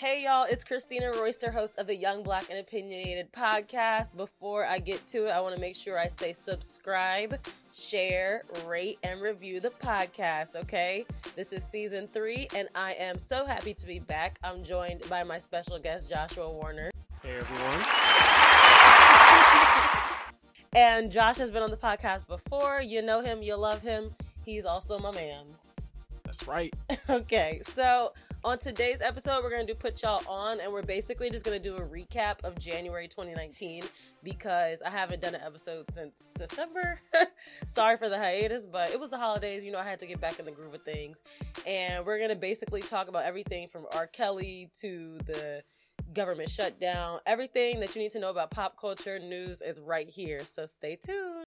Hey y'all, it's Christina Royster, host of the Young Black and Opinionated podcast. Before I get to it, I want to make sure I say subscribe, share, rate, and review the podcast, okay? This is season three, and I am so happy to be back. I'm joined by my special guest, Joshua Warner. Hey everyone. And Josh has been on the podcast before. You know him, you love him. He's also my man's. That's right. Okay, so on today's episode, we're going to do Put Y'all On, and we're basically just going to do a recap of January 2019 because I haven't done an episode since December. Sorry for the hiatus, but it was the holidays. You know, I had to get back in the groove of things. And we're going to basically talk about everything from R. Kelly to the government shutdown. Everything that you need to know about pop culture news is right here. So stay tuned.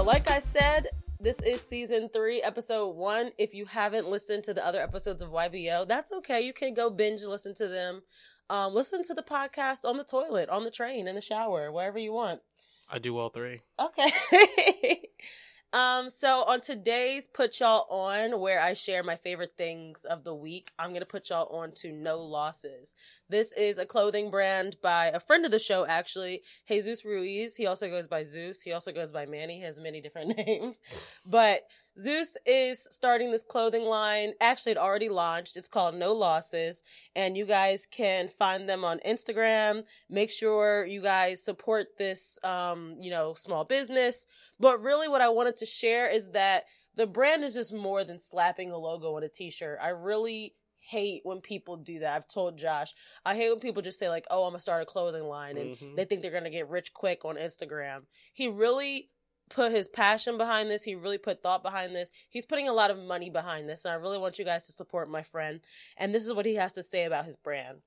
So, like I said, this is season three, episode one. If you haven't listened to the other episodes of YBO, that's okay. You can go binge listen to them. Um, listen to the podcast on the toilet, on the train, in the shower, wherever you want. I do all three. Okay. um, so on today's Put Y'all On, where I share my favorite things of the week, I'm gonna put y'all on to No Lawses. This is a clothing brand by a friend of the show, actually, Jesus Ruiz. He also goes by Zeus. He also goes by Manny. He has many different names. But Zeus is starting this clothing line. Actually, it already launched. It's called No Lawses. And you guys can find them on Instagram. Make sure you guys support this, um, you know, small business. But really, what I wanted to share is that the brand is just more than slapping a logo on a t shirt. I really hate when people do that. I've told Josh, I hate when people just say, like, oh, I'm going to start a clothing line and Mhm. they think they're going to get rich quick on Instagram. He really put his passion behind this. He really put thought behind this. He's putting a lot of money behind this. And I really want you guys to support my friend. And this is what he has to say about his brand.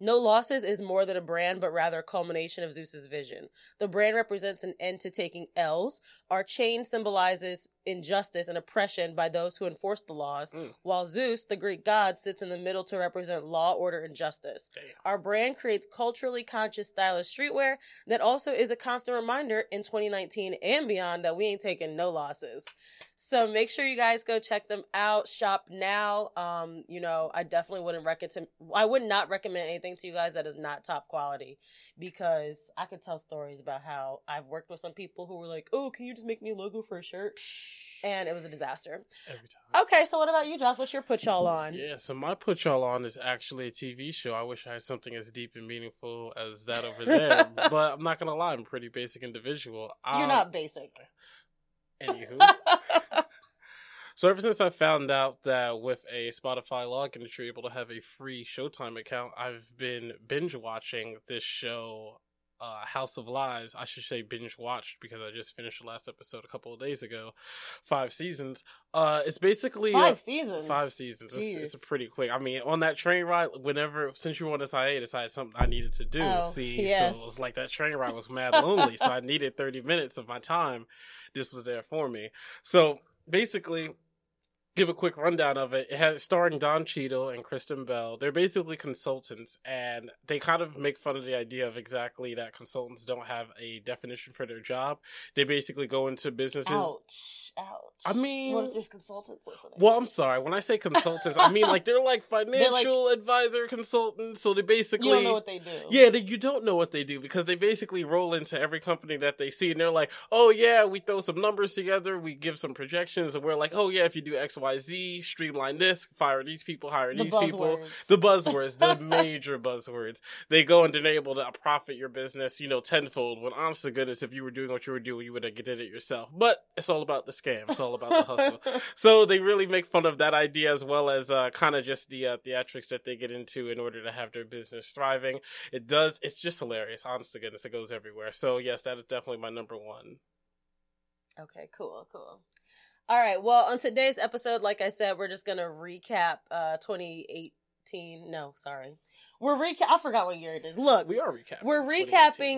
No Lawses is more than a brand, but rather a culmination of Zeus's vision. The brand represents an end to taking L's. Our chain symbolizes injustice and oppression by those who enforce the laws, Mm. while Zeus, the Greek god, sits in the middle to represent law, order, and justice. Damn. Our brand creates culturally conscious, stylish streetwear that also is a constant reminder in 2019 and beyond that we ain't taking no losses. So make sure you guys go check them out. Shop now. Um, you know, I definitely wouldn't recommend. I would not recommend anything to you guys that is not top quality because I could tell stories about how I've worked with some people who were like, "Oh, can you just make me a logo for a shirt?" And it was a disaster. Every time. Okay, so what about you, Josh? What's your put y'all on? Yeah, so my put y'all on is actually a TV show. I wish I had something as deep and meaningful as that over there, but I'm not gonna lie, I'm a pretty basic individual. You're Um, not basic. Anywho, so ever since I found out that with a Spotify login that you're able to have a free Showtime account, I've been binge watching this show, uh, House of Lies. I should say binge watched because I just finished the last episode a couple of days ago. Five seasons. Uh, it's basically a- Five seasons. Five seasons. It's, it's a pretty quick. I mean, on that train ride, whenever since you were on this hiatus, I had something I needed to do. Oh, See, yes. so it was like that train ride was mad lonely, so I needed thirty minutes of my time. This was there for me. So basically, give a quick rundown of it. It has starring Don Cheadle and Kristen Bell. They're basically consultants, and they kind of make fun of the idea of exactly that consultants don't have a definition for their job. They basically go into businesses. Ouch. Ouch. I mean- what if there's consultants listening? Well, I'm sorry. When I say consultants, I mean like they're like financial advisor consultants. So they basically you don't know what they do. yeah, they, you don't know what they do because they basically roll into every company that they see and they're like, oh yeah, we throw some numbers together, we give some projections, and we're like, oh yeah, if you do X, Y, Z, streamline this, fire these people, hire The these people. The buzzwords, the major buzzwords. They go and they're able to profit your business, you know, tenfold. When honest to goodness, if you were doing what you were doing, you would have did it yourself. But it's all about the scam. It's all about the hustle. So they really make fun of that idea as well as uh, kind of just the uh, theatrics that they get into in order to have their business thriving. It does. It's just hilarious. Honest to goodness, it goes everywhere. So yes, that is definitely my number one. Okay, cool, cool. All right. Well, on today's episode, like I said, we're just gonna recap uh 2018. No, sorry. We're recap I forgot what year it is. Look, We are recapping. we're 2018.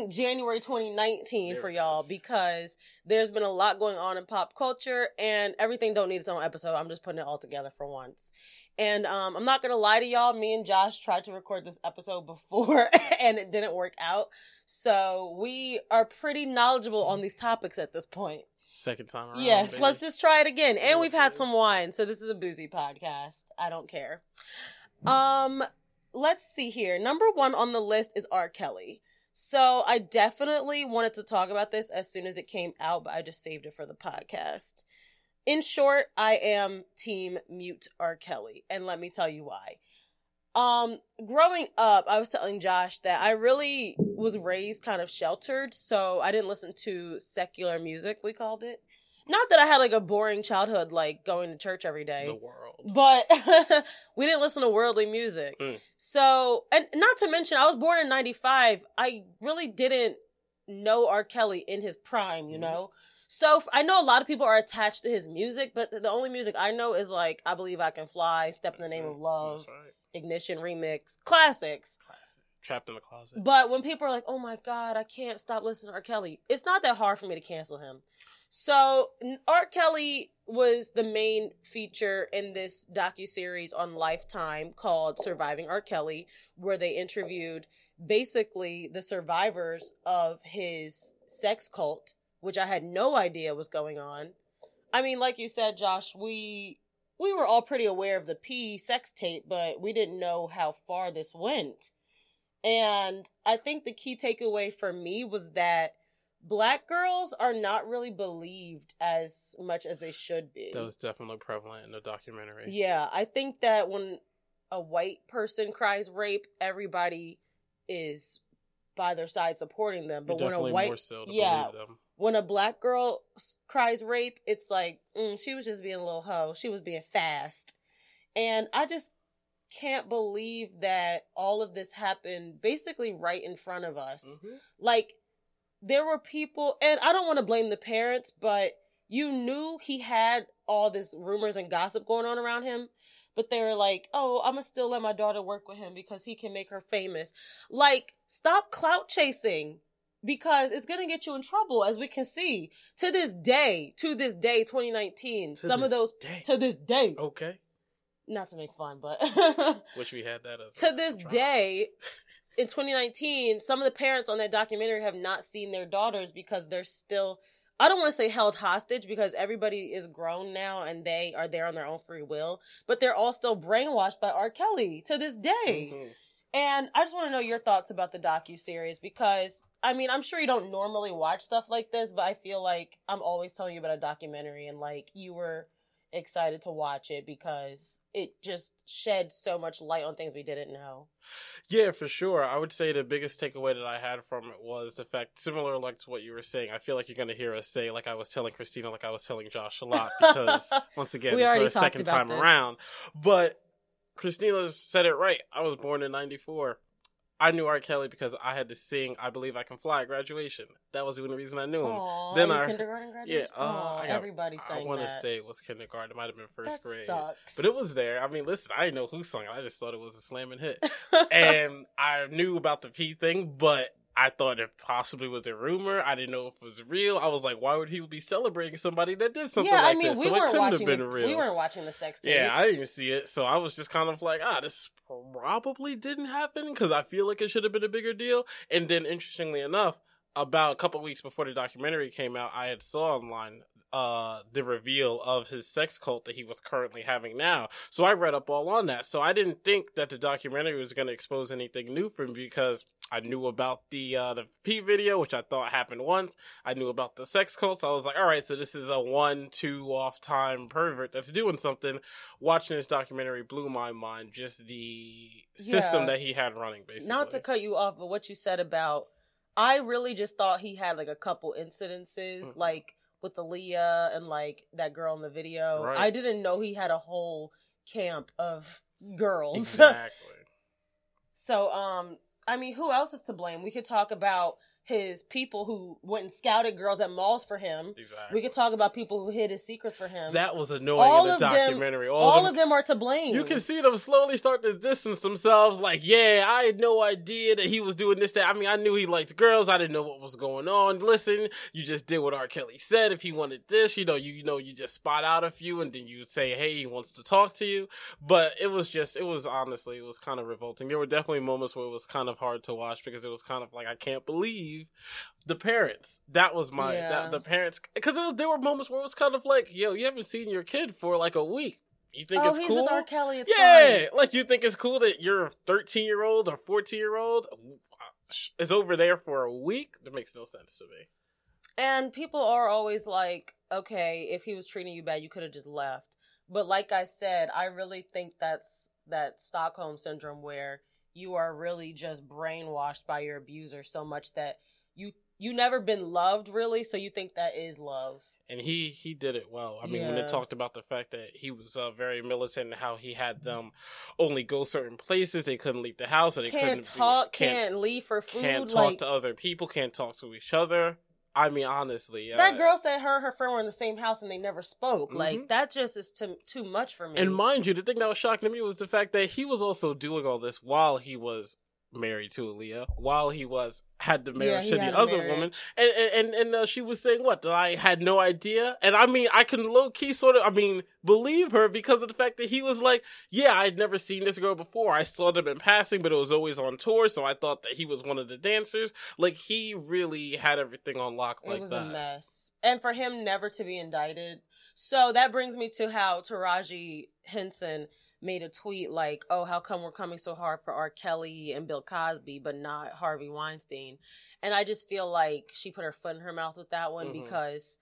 recapping January 2019 There for y'all is. because there's been a lot going on in pop culture and everything don't need its own episode. I'm just putting it all together for once. And um, I'm not gonna lie to y'all. Me and Josh tried to record this episode before and it didn't work out. So we are pretty knowledgeable on these topics at this point. Second time around. Yes, baby. let's just try it again. And we've had some wine, so this is a boozy podcast. I don't care. Um, let's see here. Number one on the list is R. Kelly. So I definitely wanted to talk about this as soon as it came out, but I just saved it for the podcast. In short, I am team mute R. Kelly, and let me tell you why. Um, growing up, I was telling Josh that I really was raised kind of sheltered, so I didn't listen to secular music, we called it. Not that I had like a boring childhood, like going to church every day the world. but we didn't listen to worldly music. Mm. So, and not to mention, I was born in '95. I really didn't know R. Kelly in his prime, you Mhm. know. So I know a lot of people are attached to his music, but the only music I know is like "I Believe I Can Fly," "Step in the Name of Love," That's right. "Ignition" remix, classics. Classic. Trapped in the closet. But when people are like, "Oh my god, I can't stop listening to R. Kelly," it's not that hard for me to cancel him. So R. Kelly was the main feature in this docu series on Lifetime called "Surviving R. Kelly," where they interviewed basically the survivors of his sex cult, which I had no idea was going on. I mean, like you said, Josh, we we were all pretty aware of the P sex tape, but we didn't know how far this went. And I think the key takeaway for me was that black girls are not really believed as much as they should be. That was definitely prevalent in the documentary. Yeah, I think that when a white person cries rape, everybody is by their side supporting them. But when a white more so to yeah. When a black girl cries rape, it's like mm, she was just being a little hoe. She was being fast, and I just can't believe that all of this happened basically right in front of us. Mhm. Like there were people, and I don't want to blame the parents, but you knew he had all this rumors and gossip going on around him. But they were like, "Oh, I'm gonna still let my daughter work with him because he can make her famous." Like, stop clout chasing because it's going to get you in trouble as we can see to this day to this day 2019 To some of those day. to this day Okay. not to make fun but Wish we had that as to this day in 2019 some of the parents on that documentary have not seen their daughters because they're still I don't want to say held hostage because everybody is grown now and they are there on their own free will, but they're all still brainwashed by R. Kelly to this day. Mhm. And I just want to know your thoughts about the docu series because I mean I'm sure you don't normally watch stuff like this, but I feel like I'm always telling you about a documentary and like you were excited to watch it because it just shed so much light on things we didn't know. Yeah, for sure. I would say the biggest takeaway that I had from it was the fact, similar like to what you were saying. I feel like you're going to hear us say, like I was telling Christina, like I was telling Josh a lot, because once again, We this is already our second time this. around. But Christina said it right. I was born in '94. I knew R. Kelly because I had to sing "I Believe I Can Fly" at graduation. That was the only reason I knew him. Aw, Then I- kindergarten graduation? yeah, uh, I got- everybody I want to say it was kindergarten. It might have been first that grade. sucks. But it was there. I mean, listen, I didn't know who sung it. I just thought it was a slamming hit. and I knew about the P thing, but I thought it possibly was a rumor. I didn't know if it was real. I was like, why would he be celebrating somebody that did something yeah, like I mean, this? we so it couldn't have been the, real. we weren't watching the sex tape. yeah, I didn't see it, so I was just kind of like, ah, this probably didn't happen because I feel like it should have been a bigger deal. And then, interestingly enough, about a couple weeks before the documentary came out, I had saw online uh the reveal of his sex cult that he was currently having now. So I read up all on that. So I didn't think that the documentary was going to expose anything new for me because I knew about the uh the P video, which I thought happened once. I knew about the sex cult, so I was like, all right, so this is a one, two off time pervert that's doing something. Watching this documentary blew my mind. Just the system that he had running, basically. Not to cut you off, but what you said about, I really just thought he had like a couple incidences, Mhm. like with Aaliyah and like that girl in the video. Right. I didn't know he had a whole camp of girls. exactly. So, um, I mean, who else is to blame? We could talk about his people who went and scouted girls at malls for him. Exactly. We could talk about people who hid his secrets for him. That was annoying All in the of them- documentary. all all, of them are to blame. You can see them slowly start to distance themselves. Like, yeah, I had no idea that he was doing this. That I mean, I knew he liked girls. I didn't know what was going on. Listen, you just did what R. Kelly said. If he wanted this, you know, you, you know, you just spot out a few, and then you say, hey, he wants to talk to you. But it was just, it was honestly, it was kind of revolting. There were definitely moments where it was kind of hard to watch because it was kind of like, I can't believe the parents. That was my Yeah. that, the parents because there were moments where it was kind of like, yo, you haven't seen your kid for like a week. You think oh, it's he's cool? with R. Kelly. It's yeah, fine. like you think it's cool that your 13 year old or 14 year old is over there for a week? That makes no sense to me. And people are always like, okay, if he was treating you bad, you could have just left. But like I said, I really think that's that Stockholm syndrome where you are really just brainwashed by your abuser so much that you you never been loved really, so you think that is love. And he he did it well. I mean, when Yeah. they talked about the fact that he was uh, very militant and how he had them only go certain places, they couldn't leave the house, or they Can't couldn't be- talk, can't, leave for food. can't talk like to other people, can't talk to each other. I mean, honestly, uh, that girl said her and her friend were in the same house and they never spoke. Mhm. Like that just is too too much for me. And mind you, the thing that was shocking to me was the fact that he was also doing all this while he was married to Aaliyah, while he was had the marriage he to had the other marriage. woman, and and and, and uh, she was saying what that I had no idea, and I mean I can low key sort of I mean believe her because of the fact that he was like, yeah, I'd never seen this girl before. I saw them in passing, but it was always on tour, so I thought that he was one of the dancers. Like he really had everything on lock like it was that. a mess. And for him never to be indicted. So that brings me to how Taraji Henson made a tweet like, oh, how come we're coming so hard for R. Kelly and Bill Cosby, but not Harvey Weinstein? And I just feel like she put her foot in her mouth with that one Mhm. because.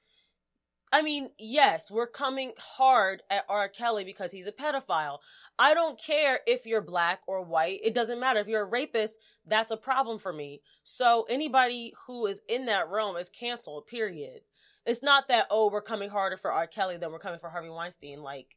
I mean, yes, we're coming hard at R. Kelly because he's a pedophile. I don't care if you're black or white. It doesn't matter. If you're a rapist, that's a problem for me. So anybody who is in that realm is canceled, period. It's not that, oh, we're coming harder for R. Kelly than we're coming for Harvey Weinstein. Like,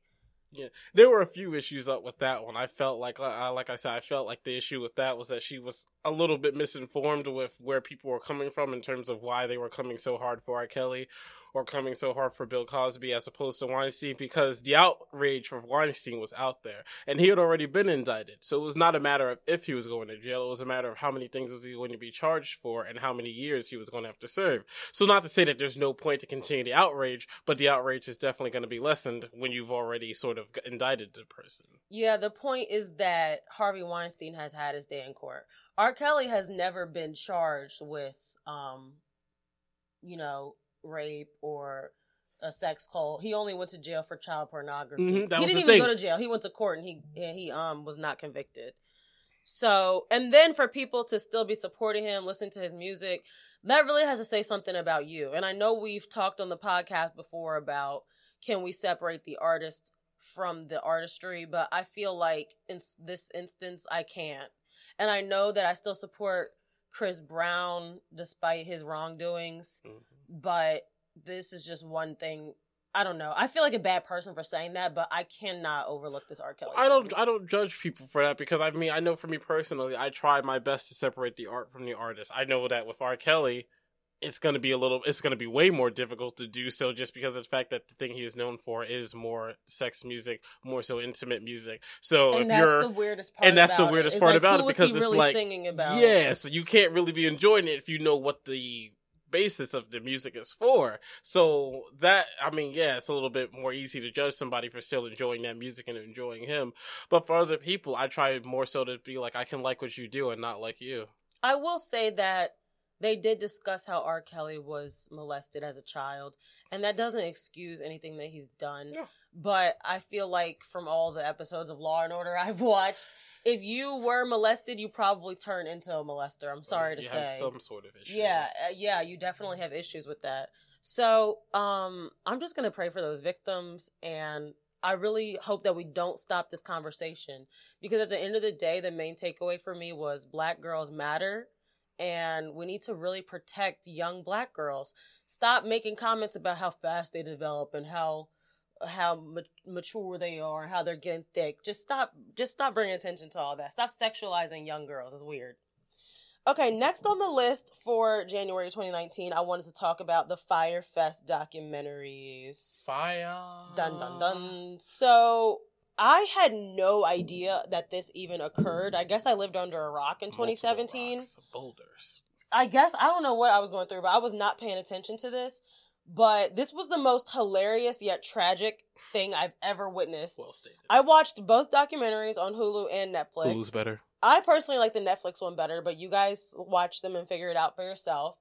there were a few issues up with that one. I felt like, like I said, I felt like the issue with that was that she was a little bit misinformed with where people were coming from in terms of why they were coming so hard for R. Kelly or coming so hard for Bill Cosby as opposed to Weinstein because the outrage for Weinstein was out there and he had already been indicted. So it was not a matter of if he was going to jail. It was a matter of how many things was he going to be charged for and how many years he was going to have to serve. So not to say that there's no point to continue the outrage, but the outrage is definitely going to be lessened when you've already sort of indicted the person. yeah, the point is that Harvey Weinstein has had his day in court. R. Kelly has never been charged with, um, you know, rape or a sex cult. He only went to jail for child pornography. Mhm, that he didn't even thing. go to jail. He went to court and he and he um was not convicted. So, and then for people to still be supporting him, listen to his music, that really has to say something about you. And I know we've talked on the podcast before about can we separate the artist from the artistry, but I feel like in this instance I can't. And I know that I still support Chris Brown despite his wrongdoings, mm-hmm. but this is just one thing. I don't know. I feel like a bad person for saying that, but I cannot overlook this R. Kelly. I don't. I don't judge people for that because I mean I know for me personally I try my best to separate the art from the artist. I know that with R. Kelly it's going to be a little it's going to be way more difficult to do so just because of the fact that the thing he is known for is more sex music, more so intimate music. So and if that's you're the weirdest part. and that's the weirdest It's part like, about it because it's really like singing about. yeah, so you can't really be enjoying it if you know what the basis of the music is for. So that I mean, yeah, it's a little bit more easy to judge somebody for still enjoying that music and enjoying him. But for other people, I try more so to be like I can like what you do and not like you. I will say that they did discuss how R. Kelly was molested as a child, and that doesn't excuse anything that he's done. Yeah. But I feel like from all the episodes of Law and Order I've watched, if you were molested, you probably turn into a molester. I'm sorry to you say. have some sort of issue. Yeah, uh, yeah, you definitely have issues with that. So, um, I'm just gonna pray for those victims, and I really hope that we don't stop this conversation because at the end of the day, the main takeaway for me was Black girls matter, and we need to really protect young Black girls. Stop making comments about how fast they develop and how how ma- mature they are and how they're getting thick. Just stop. Just stop bringing attention to all that. Stop sexualizing young girls. It's weird. Okay, next on the list for January 2019, I wanted to talk about the Fyre Fest documentaries. Fire. Dun dun dun. So I had no idea that this even occurred. I guess I lived under a rock in 2017. rocks, boulders. I guess I don't know what I was going through, but I was not paying attention to this. But this was the most hilarious yet tragic thing I've ever witnessed. Well stated. I watched both documentaries on Hulu and Netflix. Who's better? I personally like the Netflix one better, but you guys watch them and figure it out for yourself.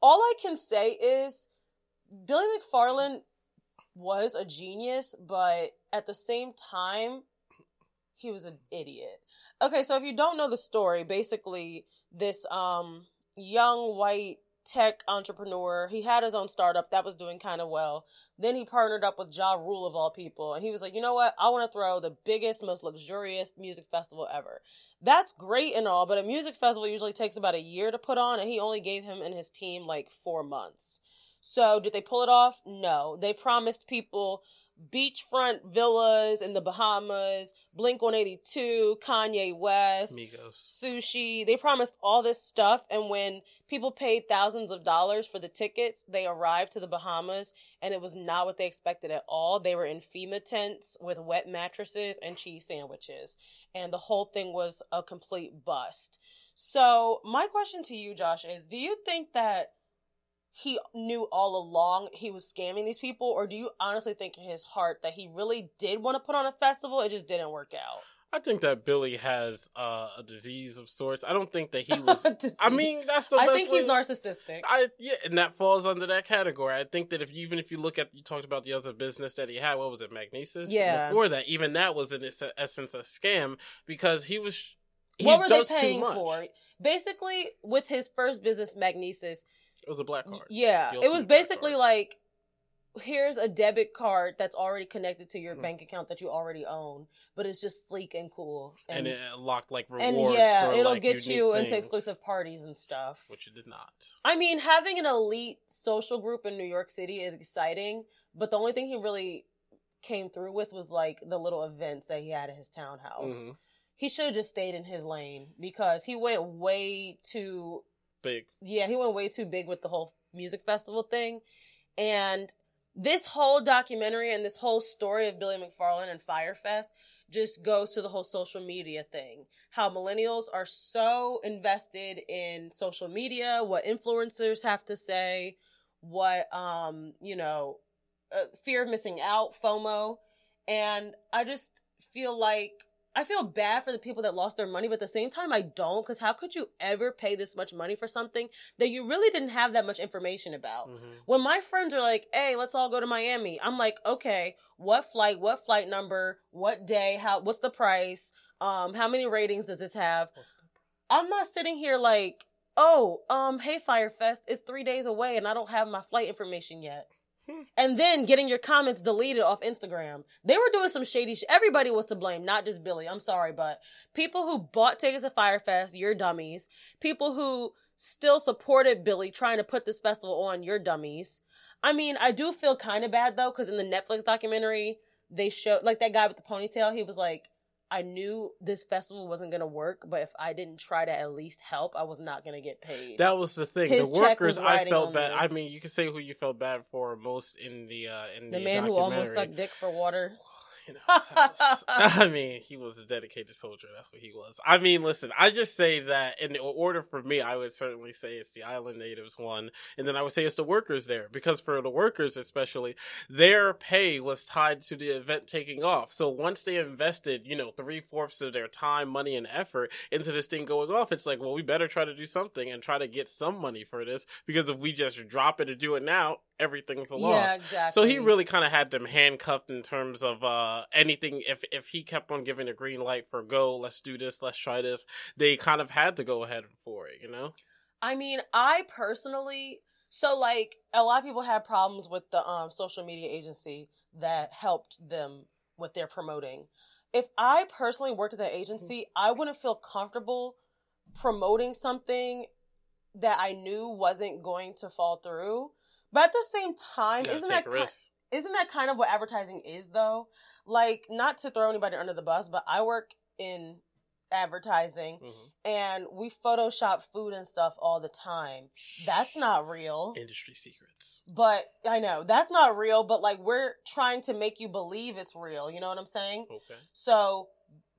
All I can say is Billy McFarland was a genius, but at the same time, he was an idiot. Okay, so if you don't know the story, basically this um young white tech entrepreneur, he had his own startup that was doing kind of well. Then he partnered up with Ja Rule of all people, and he was like, you know what? I want to throw the biggest, most luxurious music festival ever. That's great and all, but a music festival usually takes about a year to put on, and he only gave him and his team like four months. So did they pull it off? No. They promised people beachfront villas in the Bahamas, Blink 182, Kanye West, Migos. sushi. They promised all this stuff, and when people paid thousands of dollars for the tickets, they arrived to the Bahamas, and it was not what they expected at all. They were in FEMA tents with wet mattresses and cheese sandwiches, and the whole thing was a complete bust. So, my question to you, Josh, is do you think that he knew all along he was scamming these people, or do you honestly think in his heart that he really did want to put on a festival? It just didn't work out. I think that Billy has uh, a disease of sorts. I don't think that he was. I mean, that's the I think way- he's narcissistic. I yeah, and that falls under that category. I think that if even if you look at you talked about the other business that he had, what was it, Magnises? Yeah. Before that, even that was in its essence a scam because he was. He what were they paying for? Basically, with his first business, Magnises, It was a black card. yeah, it was basically like, here's a debit card that's already connected to your Mhm. bank account that you already own, but it's just sleek and cool, and, and it locked like rewards. and yeah, for, it'll like, get you into exclusive parties and stuff. which it did not. I mean, having an elite social group in New York City is exciting, but the only thing he really came through with was like the little events that he had at his townhouse. Mhm. He should have just stayed in his lane because he went way too Big. yeah, he went way too big with the whole music festival thing. And this whole documentary and this whole story of Billy McFarland and Fyrefest just goes to the whole social media thing. How millennials are so invested in social media, what influencers have to say, what um, you know, uh, fear of missing out, FOMO. And I just feel like I feel bad for the people that lost their money, but at the same time, I don't. Because how could you ever pay this much money for something that you really didn't have that much information about? Mhm. When my friends are like, "Hey, let's all go to Miami," I'm like, "Okay, what flight? What flight number? What day? How? What's the price? Um, how many ratings does this have?" I'm not sitting here like, "Oh, um, hey, Fyrefest, it's three days away, and I don't have my flight information yet." And then getting your comments deleted off Instagram. They were doing some shady shit. Everybody was to blame, not just Billy. I'm sorry, but people who bought tickets to Fyrefest, you're dummies. People who still supported Billy trying to put this festival on, you're dummies. I mean, I do feel kind of bad though, because in the Netflix documentary, they showed, like that guy with the ponytail, he was like, I knew this festival wasn't going to work, but if I didn't try to at least help, I was not going to get paid. That was the thing. His the workers, I felt bad. I mean, you can say who you felt bad for most in the uh in the the, man who almost sucked dick for water. You know, was- I mean, he was a dedicated soldier. That's what he was. I mean, listen, I just say that in order for me, I would certainly say it's the island natives one, and then I would say it's the workers there because for the workers especially, their pay was tied to the event taking off. So once they invested, you know, three fourths of their time, money, and effort into this thing going off, it's like, well, we better try to do something and try to get some money for this because if we just drop it and do it now, everything's a loss. Yeah, exactly. So he really kind of had them handcuffed in terms of uh, anything. If if he kept on giving a green light for go, let's do this, let's try this, they kind of had to go ahead for it. You know, I mean, I personally so like a lot of people had problems with the um social media agency that helped them with their promoting. If I personally worked at that agency, I wouldn't feel comfortable promoting something that I knew wasn't going to fall through. But at the same time, isn't that ki- isn't that kind of what advertising is though? Like not to throw anybody under the bus, but I work in advertising Mhm. and we photoshop food and stuff all the time. That's not real. industry secrets. But I know that's not real, but like we're trying to make you believe it's real. You know what I'm saying? Okay. So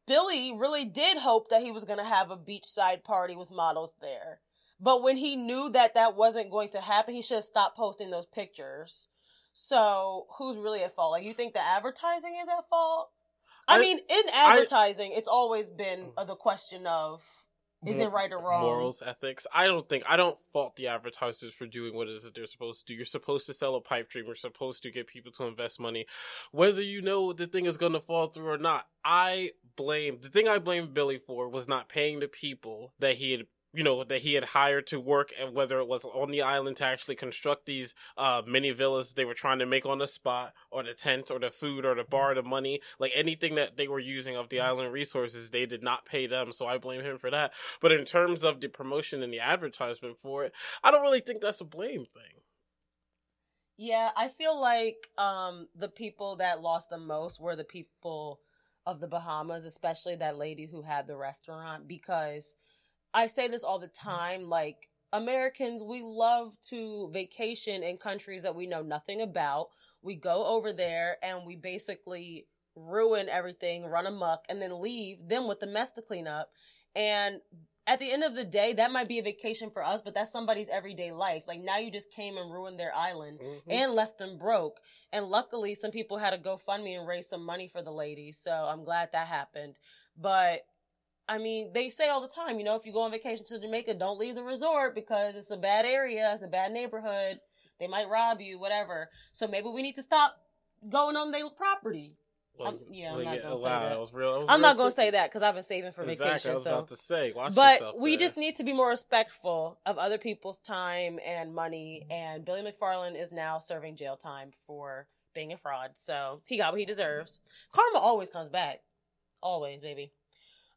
Billy really did hope that he was going to have a beachside party with models there. But when he knew that that wasn't going to happen, he should have stopped posting those pictures. So who's really at fault? Like you think the advertising is at fault? I, I- mean, in advertising, it's always been uh, the question of is it right or wrong? Morals, ethics. I don't think I don't fault the advertisers for doing what it is that they're supposed to do. You're supposed to sell a pipe dream. You're supposed to get people to invest money, whether you know the thing is going to fall through or not. I blame the thing I blamed Billy for was not paying the people that he had. You know that he had hired to work, and whether it was on the island to actually construct these uh, mini villas they were trying to make on the spot, or the tents, or the food, or the bar, the money, like anything that they were using of the island resources, they did not pay them. So I blame him for that. But in terms of the promotion and the advertisement for it, I don't really think that's a blame thing. Yeah, I feel like um the people that lost the most were the people of the Bahamas, especially that lady who had the restaurant because I say this all the mm-hmm. time like Americans we love to vacation in countries that we know nothing about. We go over there and we basically ruin everything, run amok and then leave them with the mess to clean up. And at the end of the day, that might be a vacation for us, but that's somebody's everyday life. Like now you just came and ruined their island mm-hmm. and left them broke. And luckily, some people had a GoFundMe and raised some money for the ladies. So I'm glad that happened. But I mean, they say all the time, you know, if you go on vacation to Jamaica, don't leave the resort because it's a bad area, it's a bad neighborhood. They might rob you, whatever. So maybe we need to stop going on their property. Well, I'm- yeah, I'm not gonna say wow, that. was real. that was I'm real not going to quick. say that because I've been saving for exactly, I vacation. was So about to say, watch but we there. just need to be more respectful of other people's time and money. And Billy McFarland is now serving jail time for being a fraud. So he got what he deserves. Karma always comes back. Always, baby.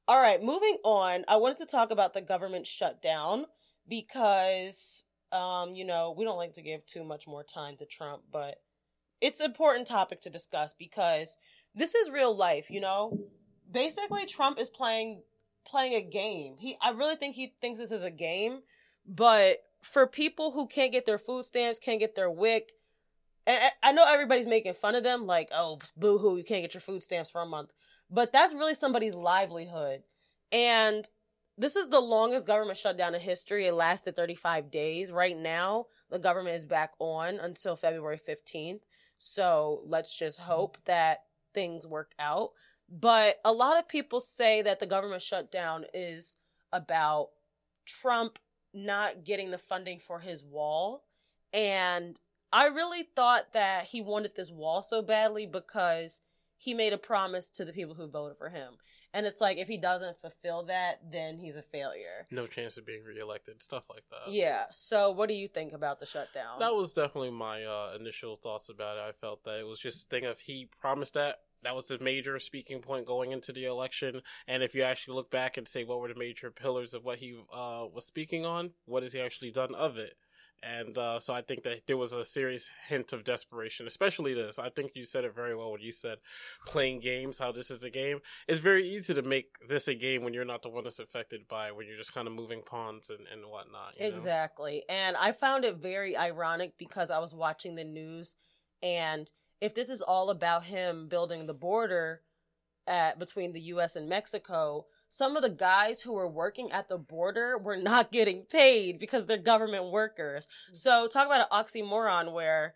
All right, moving on. I wanted to talk about the government shutdown because, um, you know, we don't like to give too much more time to Trump, but it's an important topic to discuss because this is real life, you know? Basically, Trump is playing playing a game. He I really think he thinks this is a game, but for people who can't get their food stamps, can't get their WIC, and I- know everybody's making fun of them, like, oh, boo hoo, you can't get your food stamps for a month. But that's really somebody's livelihood. And this is the longest government shutdown in history. It lasted 35 days. Right now, the government is back on until February 15th. So let's just hope that things work out. But a lot of people say that the government shutdown is about Trump not getting the funding for his wall. And I really thought that he wanted this wall so badly because he made a promise to the people who voted for him. And it's like if he doesn't fulfill that, then he's a failure. no chance of being reelected, stuff like that. Yeah. So what do you think about the shutdown? That was definitely my uh, initial thoughts about it. I felt that it was just a thing of he promised that. That was the major speaking point going into the election. And if you actually look back and say what were the major pillars of what he uh, was speaking on, what has he actually done of it? And uh, so I think that there was a serious hint of desperation, especially this. I think you said it very well when you said playing games, how this is a game. It's very easy to make this a game when you're not the one that's affected by it, when you're just kind of moving pawns and, and whatnot. you know? Exactly. And I found it very ironic because I was watching the news and if this is all about him building the border at between the US and Mexico, some of the guys who were working at the border were not getting paid because they're government workers. So talk about an oxymoron where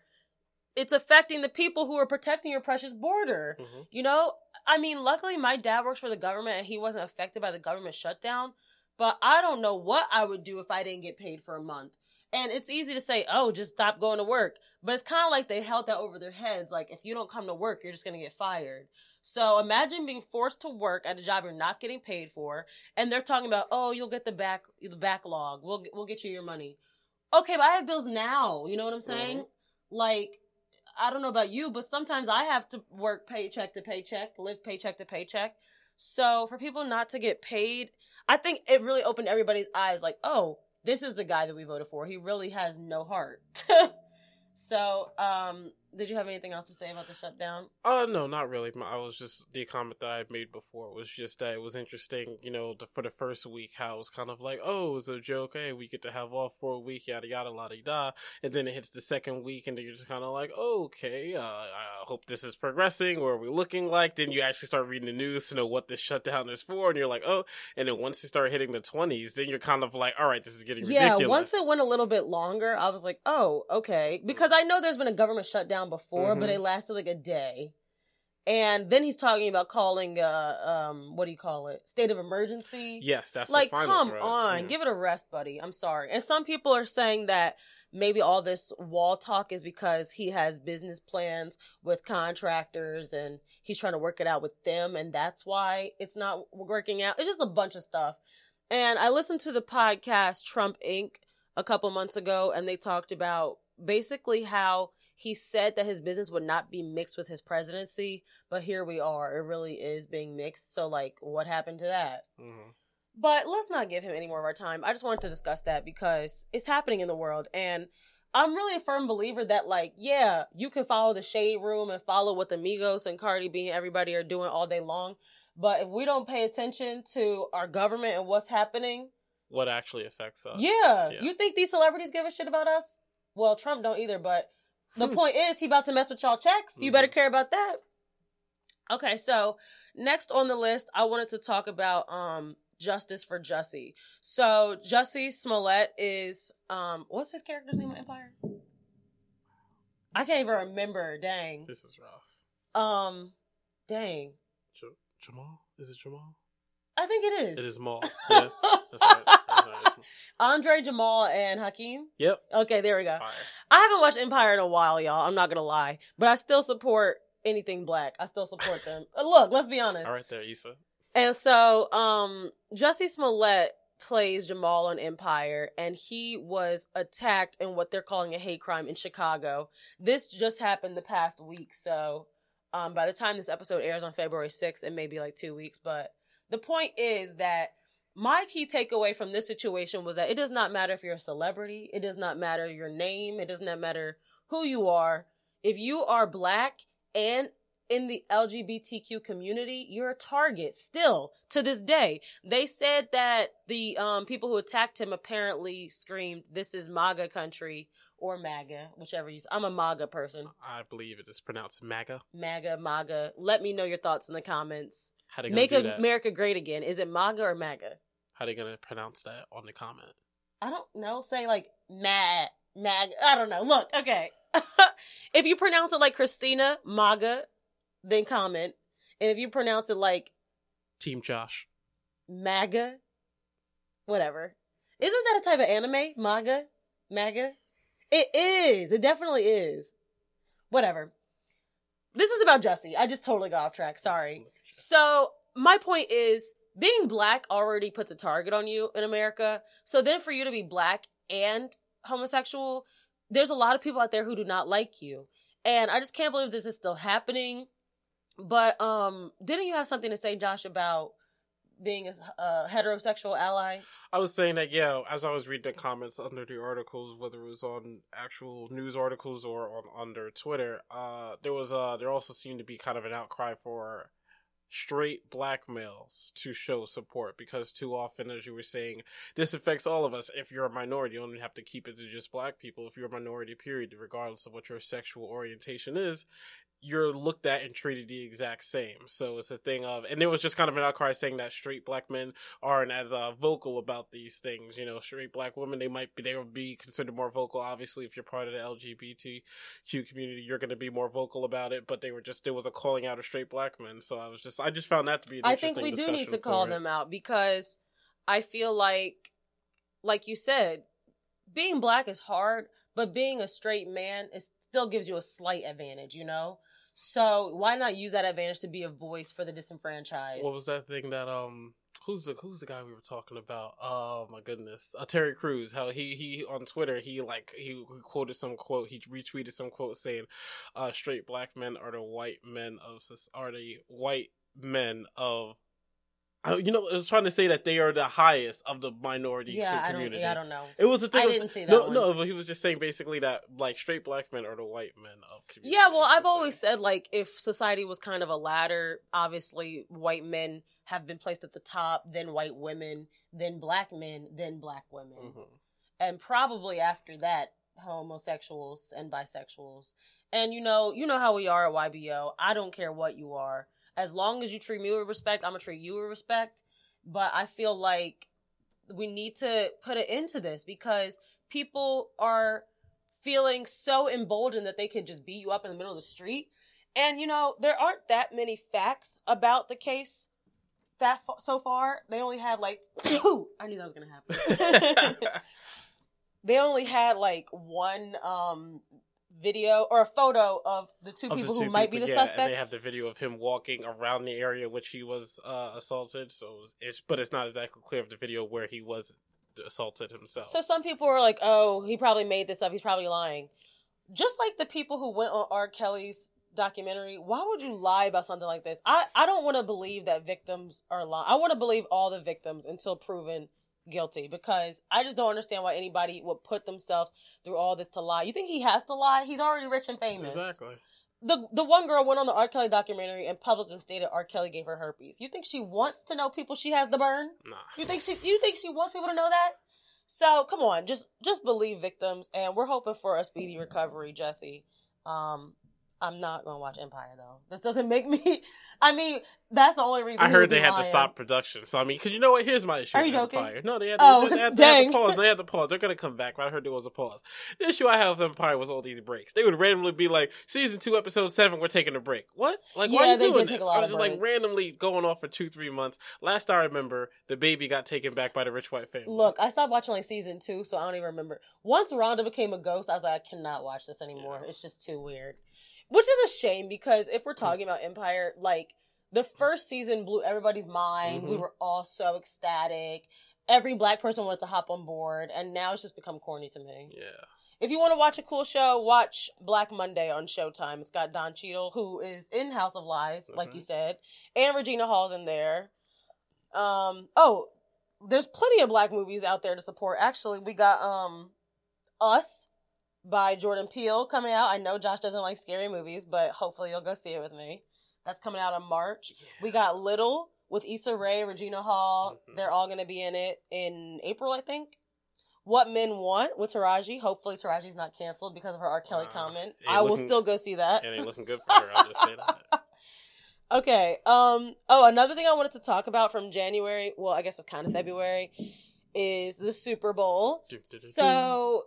it's affecting the people who are protecting your precious border. Mhm. You know, I mean, luckily my dad works for the government and he wasn't affected by the government shutdown. But I don't know what I would do if I didn't get paid for a month. And it's easy to say, oh, just stop going to work. But it's kind of like they held that over their heads. Like, if you don't come to work, you're just going to get fired. So imagine being forced to work at a job you're not getting paid for. And they're talking about, oh, you'll get the back, the backlog. We'll, we'll get you your money. Okay, but I have bills now. You know what I'm saying? Like, I don't know about you, but sometimes I have to work paycheck to paycheck, live paycheck to paycheck. So for people not to get paid, I think it really opened everybody's eyes like, oh, this is the guy that we voted for. He really has no heart. so So, um, did you have anything else to say about the shutdown? Uh, no, not really. I was just the comment that I made before was just that it was interesting, you know, the, for the first week, how it was kind of like, oh, it was a joke. Hey, we get to have off for a week, yada yada, la da. Da and then it hits the second week, and then you're just kind of like, oh, okay, uh, I hope this is progressing. Where are we looking like? Then you actually start reading the news to know what this shutdown is for, and you're like, oh. And then once you start hitting the twenties, then you're kind of like, all right, this is getting yeah, ridiculous. Yeah, once it went a little bit longer, I was like, oh, okay, because I know there's been a government shutdown before, but Mhm. it lasted like a day. And then he's talking about calling, uh, um, what do you call it? State of emergency. yes, that's like, the final come threat. on, Yeah. give it a rest, buddy. I'm sorry. And some people are saying that maybe all this wall talk is because he has business plans with contractors and he's trying to work it out with them, and that's why it's not working out. It's just a bunch of stuff. And I listened to the podcast Trump Inc. a couple months ago, and they talked about basically how he said that his business would not be mixed with his presidency, but here we are. It really is being mixed. So, like, what happened to that? Mhm. But let's not give him any more of our time. I just wanted to discuss that because it's happening in the world. And I'm really a firm believer that, like, yeah, you can follow the shade room and follow what the Migos and Cardi B and everybody are doing all day long. But if we don't pay attention to our government and what's happening, What actually affects us? yeah, Yeah. you think these celebrities give a shit about us? Well, Trump don't either, but the Hmm. point is he about to mess with y'all checks. You better Mhm. care about that. Okay, so next on the list, I wanted to talk about um Justice for Jussie. So Jussie Smollett is um what's his character's name on Empire? I can't even remember. Dang. This is rough. Um, dang. J- Jamal? Is it Jamal? I think it is. It is Maul. Yeah, that's right. That's right. It's Maul. Andre Jamal and Hakeem. Yep. Okay, there we go. Fire. I haven't watched Empire in a while, y'all. I'm not gonna lie, but I still support anything black. I still support them. Uh, Look, let's be honest. All right there, Issa. And so, um, Jussie Smollett plays Jamal on Empire, and he was attacked in what they're calling a hate crime in Chicago. This just happened the past week, so um, by the time this episode airs on February 6th, it may be like two weeks. But the point is that my key takeaway from this situation was that it does not matter if you're a celebrity, it does not matter your name, it does not matter who you are. If you are black and in the LGBTQ community, you're a target still to this day. They said that the um, people who attacked him apparently screamed, "This is MAGA country" or MAGA, whichever you. I'm a MAGA person. I believe it is pronounced MAGA. MAGA, MAGA. Let me know your thoughts in the comments. How they Make? America great again. Is it MAGA or MAGA? How they gonna pronounce that on the comment? I don't know. Say like mag mag. I don't know. Look, okay. if you pronounce it like Christina MAGA, then comment. And if you pronounce it like Team Josh. MAGA, whatever. Isn't that a type of anime? MAGA, MAGA. It is. It definitely is. Whatever. This is about Jussie. I just totally got off track. Sorry. So my point is being black already puts a target on you in America. So then for you to be black and homosexual, there's a lot of people out there who do not like you. And I just can't believe this is still happening. But um didn't you have something to say Josh about being a heterosexual ally? I was saying that yeah, as I was reading the comments under the articles, whether it was on actual news articles or on under Twitter, uh, there was uh, there also seemed to be kind of an outcry for straight black males to show support because too often, as you were saying, this affects all of us. If you're a minority, you don't have to keep it to just black people. If you're a minority, period, regardless of what your sexual orientation is, you're looked at and treated the exact same. So it's a thing of, and there was just kind of an outcry saying that straight black men aren't as uh, vocal about these things. You know, straight black women, they might be, they would be considered more vocal. Obviously, if you're part of the LGBTQ community, you're going to be more vocal about it. But they were just, there was a calling out of straight black men. So I was just, I just found that to be I think we do need to call it. them out because I feel like, like you said, being black is hard, but being a straight man it still gives you a slight advantage, you know. So why not use that advantage to be a voice for the disenfranchised? What was that thing that um who's the who's the guy we were talking about? Oh my goodness, uh, Terry Crews. How he he on Twitter he like he quoted some quote. He retweeted some quote saying, uh, "Straight black men are the white men of are the white men of I, you know, I was trying to say that they are the highest of the minority Yeah, I don't. community. Yeah, I don't know. It was the thing. I was- didn't see that no, one. no. But he was just saying basically that like straight black men are the white men of community. Yeah, well, I've always said like if society was kind of a ladder, obviously white men have been placed at the top, then white women, then black men, then black women, Mhm. and probably after that homosexuals and bisexuals. And you know, you know how we are at YBO. I don't care what you are, as long as you treat me with respect, I'm gonna treat you with respect. But I feel like we need to put an end to this because people are feeling so emboldened that they can just beat you up in the middle of the street. And you know, there aren't that many facts about the case that fa- so far. They only had like I knew that was going to happen. they only had like one um video or a photo of the two Of the people two who might be people, the yeah, And suspects. they have the video of him walking around the area which he was uh, assaulted. So it's but it's not exactly clear of the video where he was assaulted himself. So some people are like, "Oh, he probably made this up. He's probably lying." Just like the people who went on R. Kelly's documentary, why would you lie about something like this? I I don't want to believe that victims are lying. I want to believe all the victims until proven guilty because I just don't understand why anybody would put themselves through all this to lie. You think he has to lie? He's already rich and famous. exactly. The the one girl went on the R. Kelly documentary and publicly stated R. Kelly gave her herpes. You think she wants to know people she has the burn? Nah. You think she you think she wants people to know that? So come on, just just believe victims, and we're hoping for a speedy recovery, Jesse. Um, I'm not gonna watch Empire though. This doesn't make me. I mean, that's the only reason. I heard they had to stop production. So I mean, because you know what? Here's my issue. Are you with joking? No, they had, Oh, they, had, they had to pause. They had to pause. They're gonna come back. But I heard there was a pause. The issue I have with Empire was all these breaks. They would randomly be like, "Season two, episode seven, we're taking a break." What? Like, why are you doing this? I'm just like randomly going off for two, three months. Last I remember, the baby got taken back by the rich white family. Look, I stopped watching like season two, so I don't even remember. Once Rhonda became a ghost, I was like, I cannot watch this anymore. Yeah. It's just too weird. Which is a shame because if we're talking about Empire, like the first season blew everybody's mind. We Mhm. were all so ecstatic. Every black person wanted to hop on board, and now it's just become corny to me. yeah. If you want to watch a cool show, watch Black Monday on Showtime. It's got Don Cheadle, who is in House of Lies, like Mhm. you said, and Regina Hall's in there. Um, oh, there's plenty of black movies out there to support. Actually, we got um, Us by Jordan Peele coming out. I know Josh doesn't like scary movies, but hopefully you'll go see it with me. That's coming out in March. We got Little with Issa Rae, Regina Hall. Mhm. They're all going to be in it in April, I think. What Men Want with Taraji. Hopefully Taraji's not canceled because of her R. Kelly Uh, comment. I will still go see that. It ain't looking good for her. I'll just say that. Okay. Um. Oh, another thing I wanted to talk about from January. Well, I guess it's kind of February. Is the Super Bowl. So,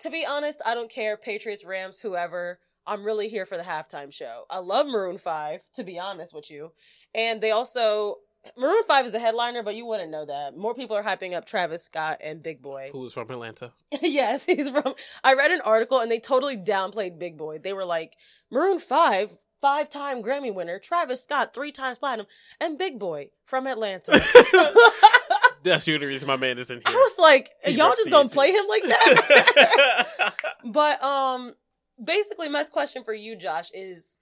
to be honest, I don't care. Patriots, Rams, whoever. I'm really here for the halftime show. I love Maroon Five. To be honest with you, and they also Maroon Five is the headliner, but you wouldn't know that. More people are hyping up Travis Scott and Big Boi. Who's from Atlanta? yes, he's from. I read an article and they totally downplayed Big Boi. They were like, Maroon 5, five time Grammy winner, Travis Scott, three times platinum, and Big Boi from Atlanta. That's the only reason my man is in here. I was like, y'all just gonna play him like that? but um basically my question for you, Josh, is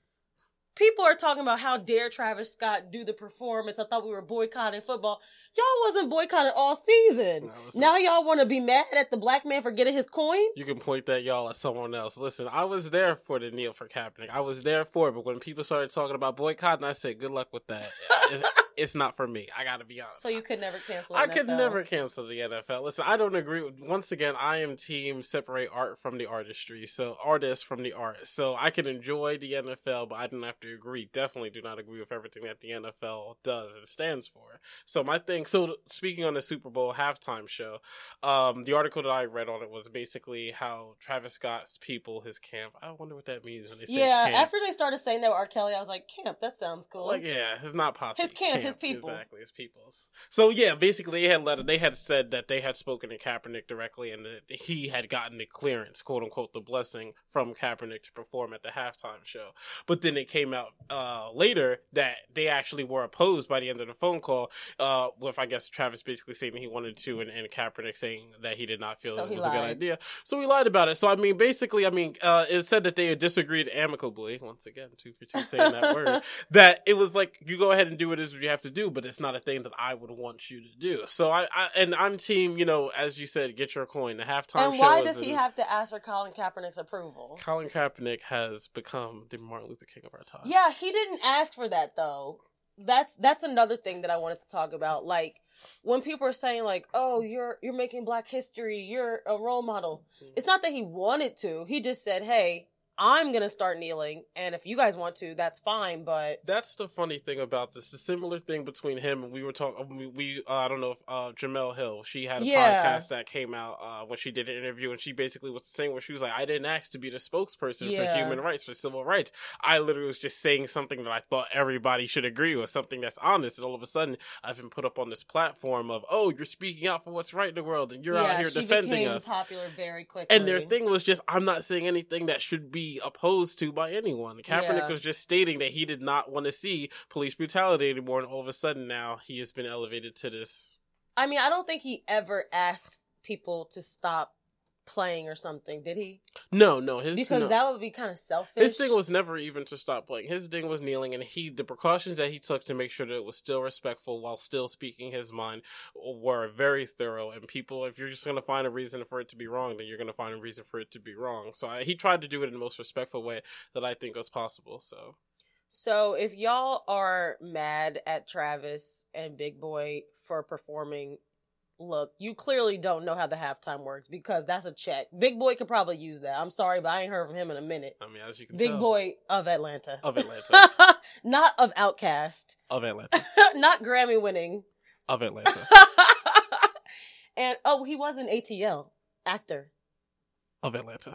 people are talking about how dare Travis Scott do the performance. I thought we were boycotting football. Y'all wasn't boycotted all season. No, listen. now y'all wanna be mad at the black man for getting his coin? You can point that y'all at someone else. Listen, I was there for the kneel for Kaepernick. I was there for it, but when people started talking about boycotting, I said, "Good luck with that. It's, it's not for me. I got to be honest." So you could never cancel. I could never cancel the NFL. Listen, I don't agree. With, once again, I am team separate art from the artistry. So artists from the art. So I can enjoy the NFL, but I don't have to agree. Definitely do not agree with everything that the NFL does and stands for. So my thing. So speaking on the Super Bowl halftime show, um, the article that I read on it was basically how Travis Scott's people, his camp. I wonder what that means when they say camp. Yeah, camp. after they started saying that with R. Kelly, I was like, camp, that sounds cool. Like yeah, it's not possible. His camp, his people. Exactly, his people's. So yeah, basically they had let they had said that they had spoken to Kaepernick directly and that he had gotten the clearance, quote unquote, the blessing from Kaepernick to perform at the halftime show. But then it came out uh, later that they actually were opposed by the end of the phone call, uh, with I guess Travis basically saying that he wanted to and, and Kaepernick saying that he did not feel So it was a good idea. So he lied about it. So I mean, basically, I mean, uh, it said that they had disagreed amicably. Once again, two for two saying that word that it was like you go ahead and do it as you have to do, but it's not a thing that I would want you to do. So I, I and I'm team, you know, as you said, get your coin. The halftime and show. why is does he in- have to ask for Colin Kaepernick's approval? Colin Kaepernick has become the Martin Luther King of our time. Yeah, he didn't ask for that though. That's that's another thing that I wanted to talk about. Like when people are saying like, "Oh, you're you're making Black history. You're a role model." Mm-hmm. It's not that he wanted to. He just said, "Hey, I'm gonna start kneeling, and if you guys want to, that's fine." But That's the funny thing about this. The similar thing between him and we were talking. We, we uh, I don't know if uh, Jemele Hill. She had a Yeah. podcast that came out uh, when she did an interview, and she basically was saying where she was like, "I didn't ask to be the spokesperson Yeah. for human rights for civil rights. I literally was just saying something that I thought everybody should agree with, something that's honest." And all of a sudden, I've been put up on this platform of, "Oh, you're speaking out for what's right in the world, and you're out here defending us." popular very quickly. And their thing was just, I'm not saying anything that should be opposed to by anyone. Kaepernick Yeah. was just stating that he did not want to see police brutality anymore, and all of a sudden now he has been elevated to this. I mean, I don't think he ever asked people to stop playing or something, did he? No, no, his Because no. that would be kind of selfish. his thing was never even to stop playing. His thing was kneeling, and he the precautions that he took to make sure that it was still respectful while still speaking his mind were very thorough. And people, if you're just gonna find a reason for it to be wrong, then you're gonna find a reason for it to be wrong. So I, he tried to do it in the most respectful way that I think was possible. So So if y'all are mad at Travis and Big Boi for performing, look, you clearly don't know how the halftime works because that's a check. Big Boi could probably use that. I'm sorry, but I ain't heard from him in a minute. I mean, as you can Big tell, Boy of Atlanta. of Atlanta, Not of OutKast. of Atlanta, Not Grammy winning. of Atlanta, and oh, he was an ATL actor. of Atlanta.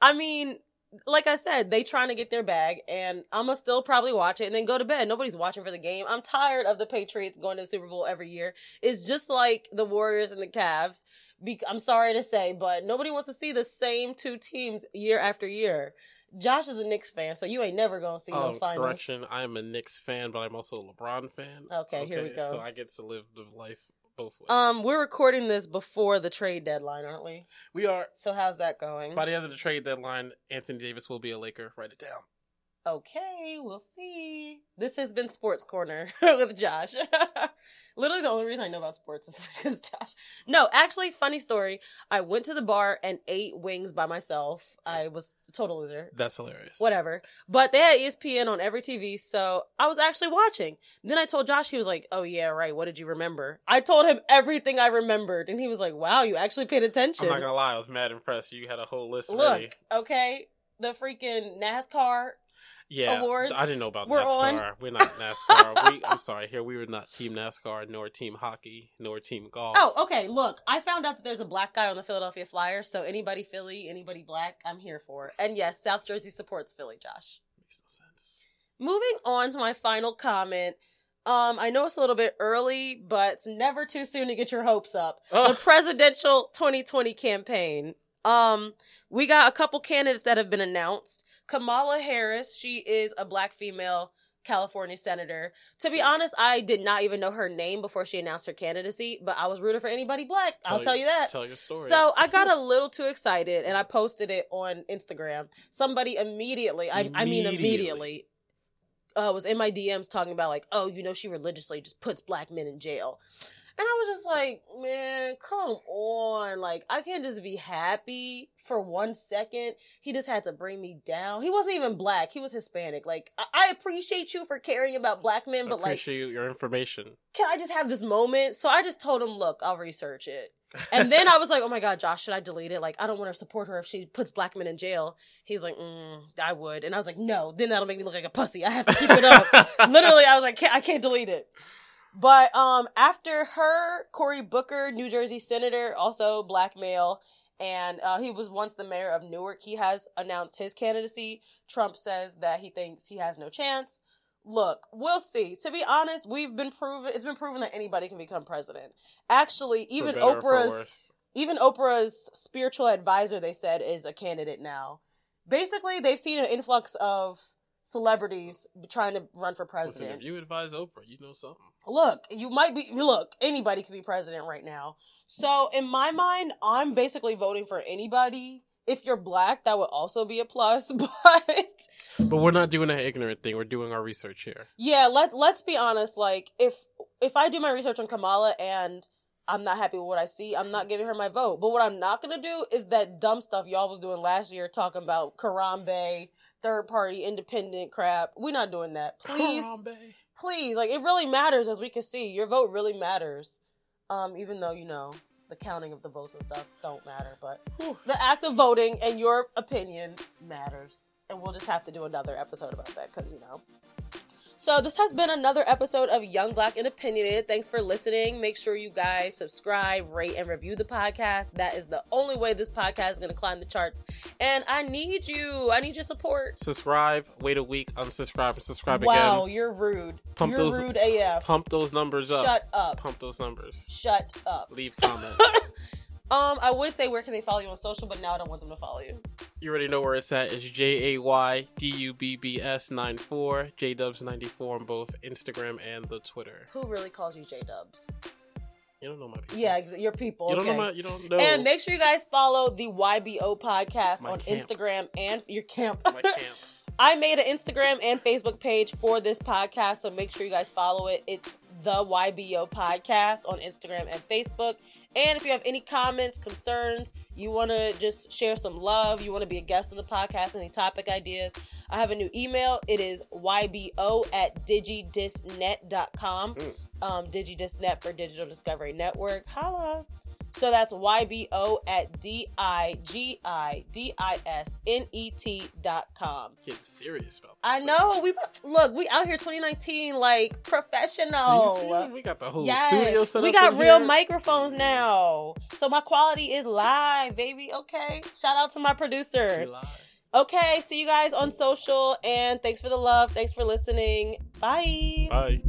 I mean, like I said, they trying to get their bag, and I'm gonna still probably watch it and then go to bed. Nobody's watching for the game. I'm tired of the Patriots going to the Super Bowl every year. It's just like the Warriors and the Cavs. Be- I'm sorry to say, but nobody wants to see the same two teams year after year. Josh is a Knicks fan, so you ain't never gonna see no Um, finals. correction, I am a Knicks fan, but I'm also a LeBron fan. Okay, here we go. So I get to live the life both ways. Um, we're recording this before the trade deadline, aren't we? we are So how's that going? by the end of the trade deadline. Anthony Davis will be a Laker. Write it down. Okay, we'll see. This has been Sports Corner with Josh. Literally, the only reason I know about sports is because Josh. No, actually, funny story. I went to the bar and ate wings by myself. I was a total loser. That's hilarious. Whatever. But they had ESPN on every TV, so I was actually watching. Then I told Josh, he was like, Oh, yeah, right. What did you remember? I told him everything I remembered, and he was like, Wow, you actually paid attention. I'm not gonna lie, I was mad impressed. You had a whole list Look, ready. okay, the freaking NASCAR Yeah, awards I didn't know about were NASCAR. We're not NASCAR. we, I'm sorry. Here we were not team NASCAR, nor team hockey, nor team golf. Oh, okay. Look, I found out that there's a black guy on the Philadelphia Flyers. So anybody Philly, anybody black, I'm here for. And yes, South Jersey supports Philly, Josh. makes no sense. Moving on to my final comment. Um, I know it's a little bit early, but it's never too soon to get your hopes up. The presidential 2020 campaign. Um, we got a couple candidates that have been announced. Kamala Harris, she is a black female California senator. To be honest, I did not even know her name before she announced her candidacy, but I was rooting for anybody black. I'll tell you that. Tell your story. So I got a little too excited and I posted it on Instagram. Somebody immediately, I, I mean Immediately. immediately, uh, was in my DMs talking about like, oh, you know, she religiously just puts black men in jail. And I was just like, man, come on. Like, I can't just be happy for one second. He just had to bring me down. He wasn't even black. He was Hispanic. Like, I, I appreciate you for caring about black men, but like, appreciate your information. can I just have this moment? So I just told him, look, I'll research it. And then I was like, oh my God, Josh, should I delete it? Like, I don't want to support her if she puts black men in jail. He's like, mm, I would. And I was like, no, then that'll make me look like a pussy. I have to keep it up. Literally, I was like, can't, I can't delete it. But um, after her, Cory Booker, New Jersey senator, also black male, and uh, he was once the mayor of Newark. He has announced his candidacy. Trump says that he thinks he has no chance. Look, we'll see. To be honest, we've been proven it's been proven that anybody can become president. Actually, even better or for Oprah's even Oprah's spiritual advisor, they said, is a candidate now. Basically, they've seen an influx of celebrities trying to run for Listen, president. if you advise Oprah, you know something. Look, you might be. Look, anybody can be president right now. So in my mind, I'm basically voting for anybody if you're black, that would also be a plus. But But we're not doing an ignorant thing. We're doing our research here. yeah, let let's be honest. Like if if I do my research on Kamala and I'm not happy with what I see, I'm not giving her my vote. But what I'm not gonna do is that dumb stuff y'all was doing last year, talking about Harambe, third party, independent crap. We're not doing that. Please, please. Like it really matters, as we can see. Your vote really matters. Um, even though you know the counting of the votes and stuff don't matter, but Whew. the act of voting and your opinion matters. And we'll just have to do another episode about that because, you know. So, this has been another episode of Young Black and Opinionated. Thanks for listening. Make sure you guys subscribe, rate, and review the podcast. That is the only way this podcast is going to climb the charts. And I need you. I need your support. Subscribe, wait a week, unsubscribe, and subscribe wow, again. Wow, you're rude. Pump you're those- rude AF. Pump those numbers up. Shut up. Pump those numbers. Shut up. Leave comments. Um, I would say where can they follow you on social, but now I don't want them to follow you. you already know where it's at. It's J A Y D U B B S 94, J Dubs 94 on both Instagram and the Twitter. Who really calls you J Dubs? You don't know my people. Yeah, your people. You don't okay. know my. You don't know. And make sure you guys follow the YBO podcast My on camp. Instagram and your camp. my camp. I made an Instagram and Facebook page for this podcast, so make sure you guys follow it. It's the YBO podcast on Instagram and Facebook. And if you have any comments, concerns, you want to just share some love, you want to be a guest on the podcast, any topic ideas, I have a new email. It is YBO at digidisnet.com. Mm. Um, DigiDisNet for Digital Discovery Network. Holla. So that's YBO at D I G I D I S N E T dot com. Getting serious about this. I thing. know. We look. We out here 2019 like professional. see? We got the whole Yes. studio set we got real here. microphones now, so my quality is live, baby. Okay. Shout out to my producer. Okay. See you guys on social, and thanks for the love. Thanks for listening. Bye. Bye.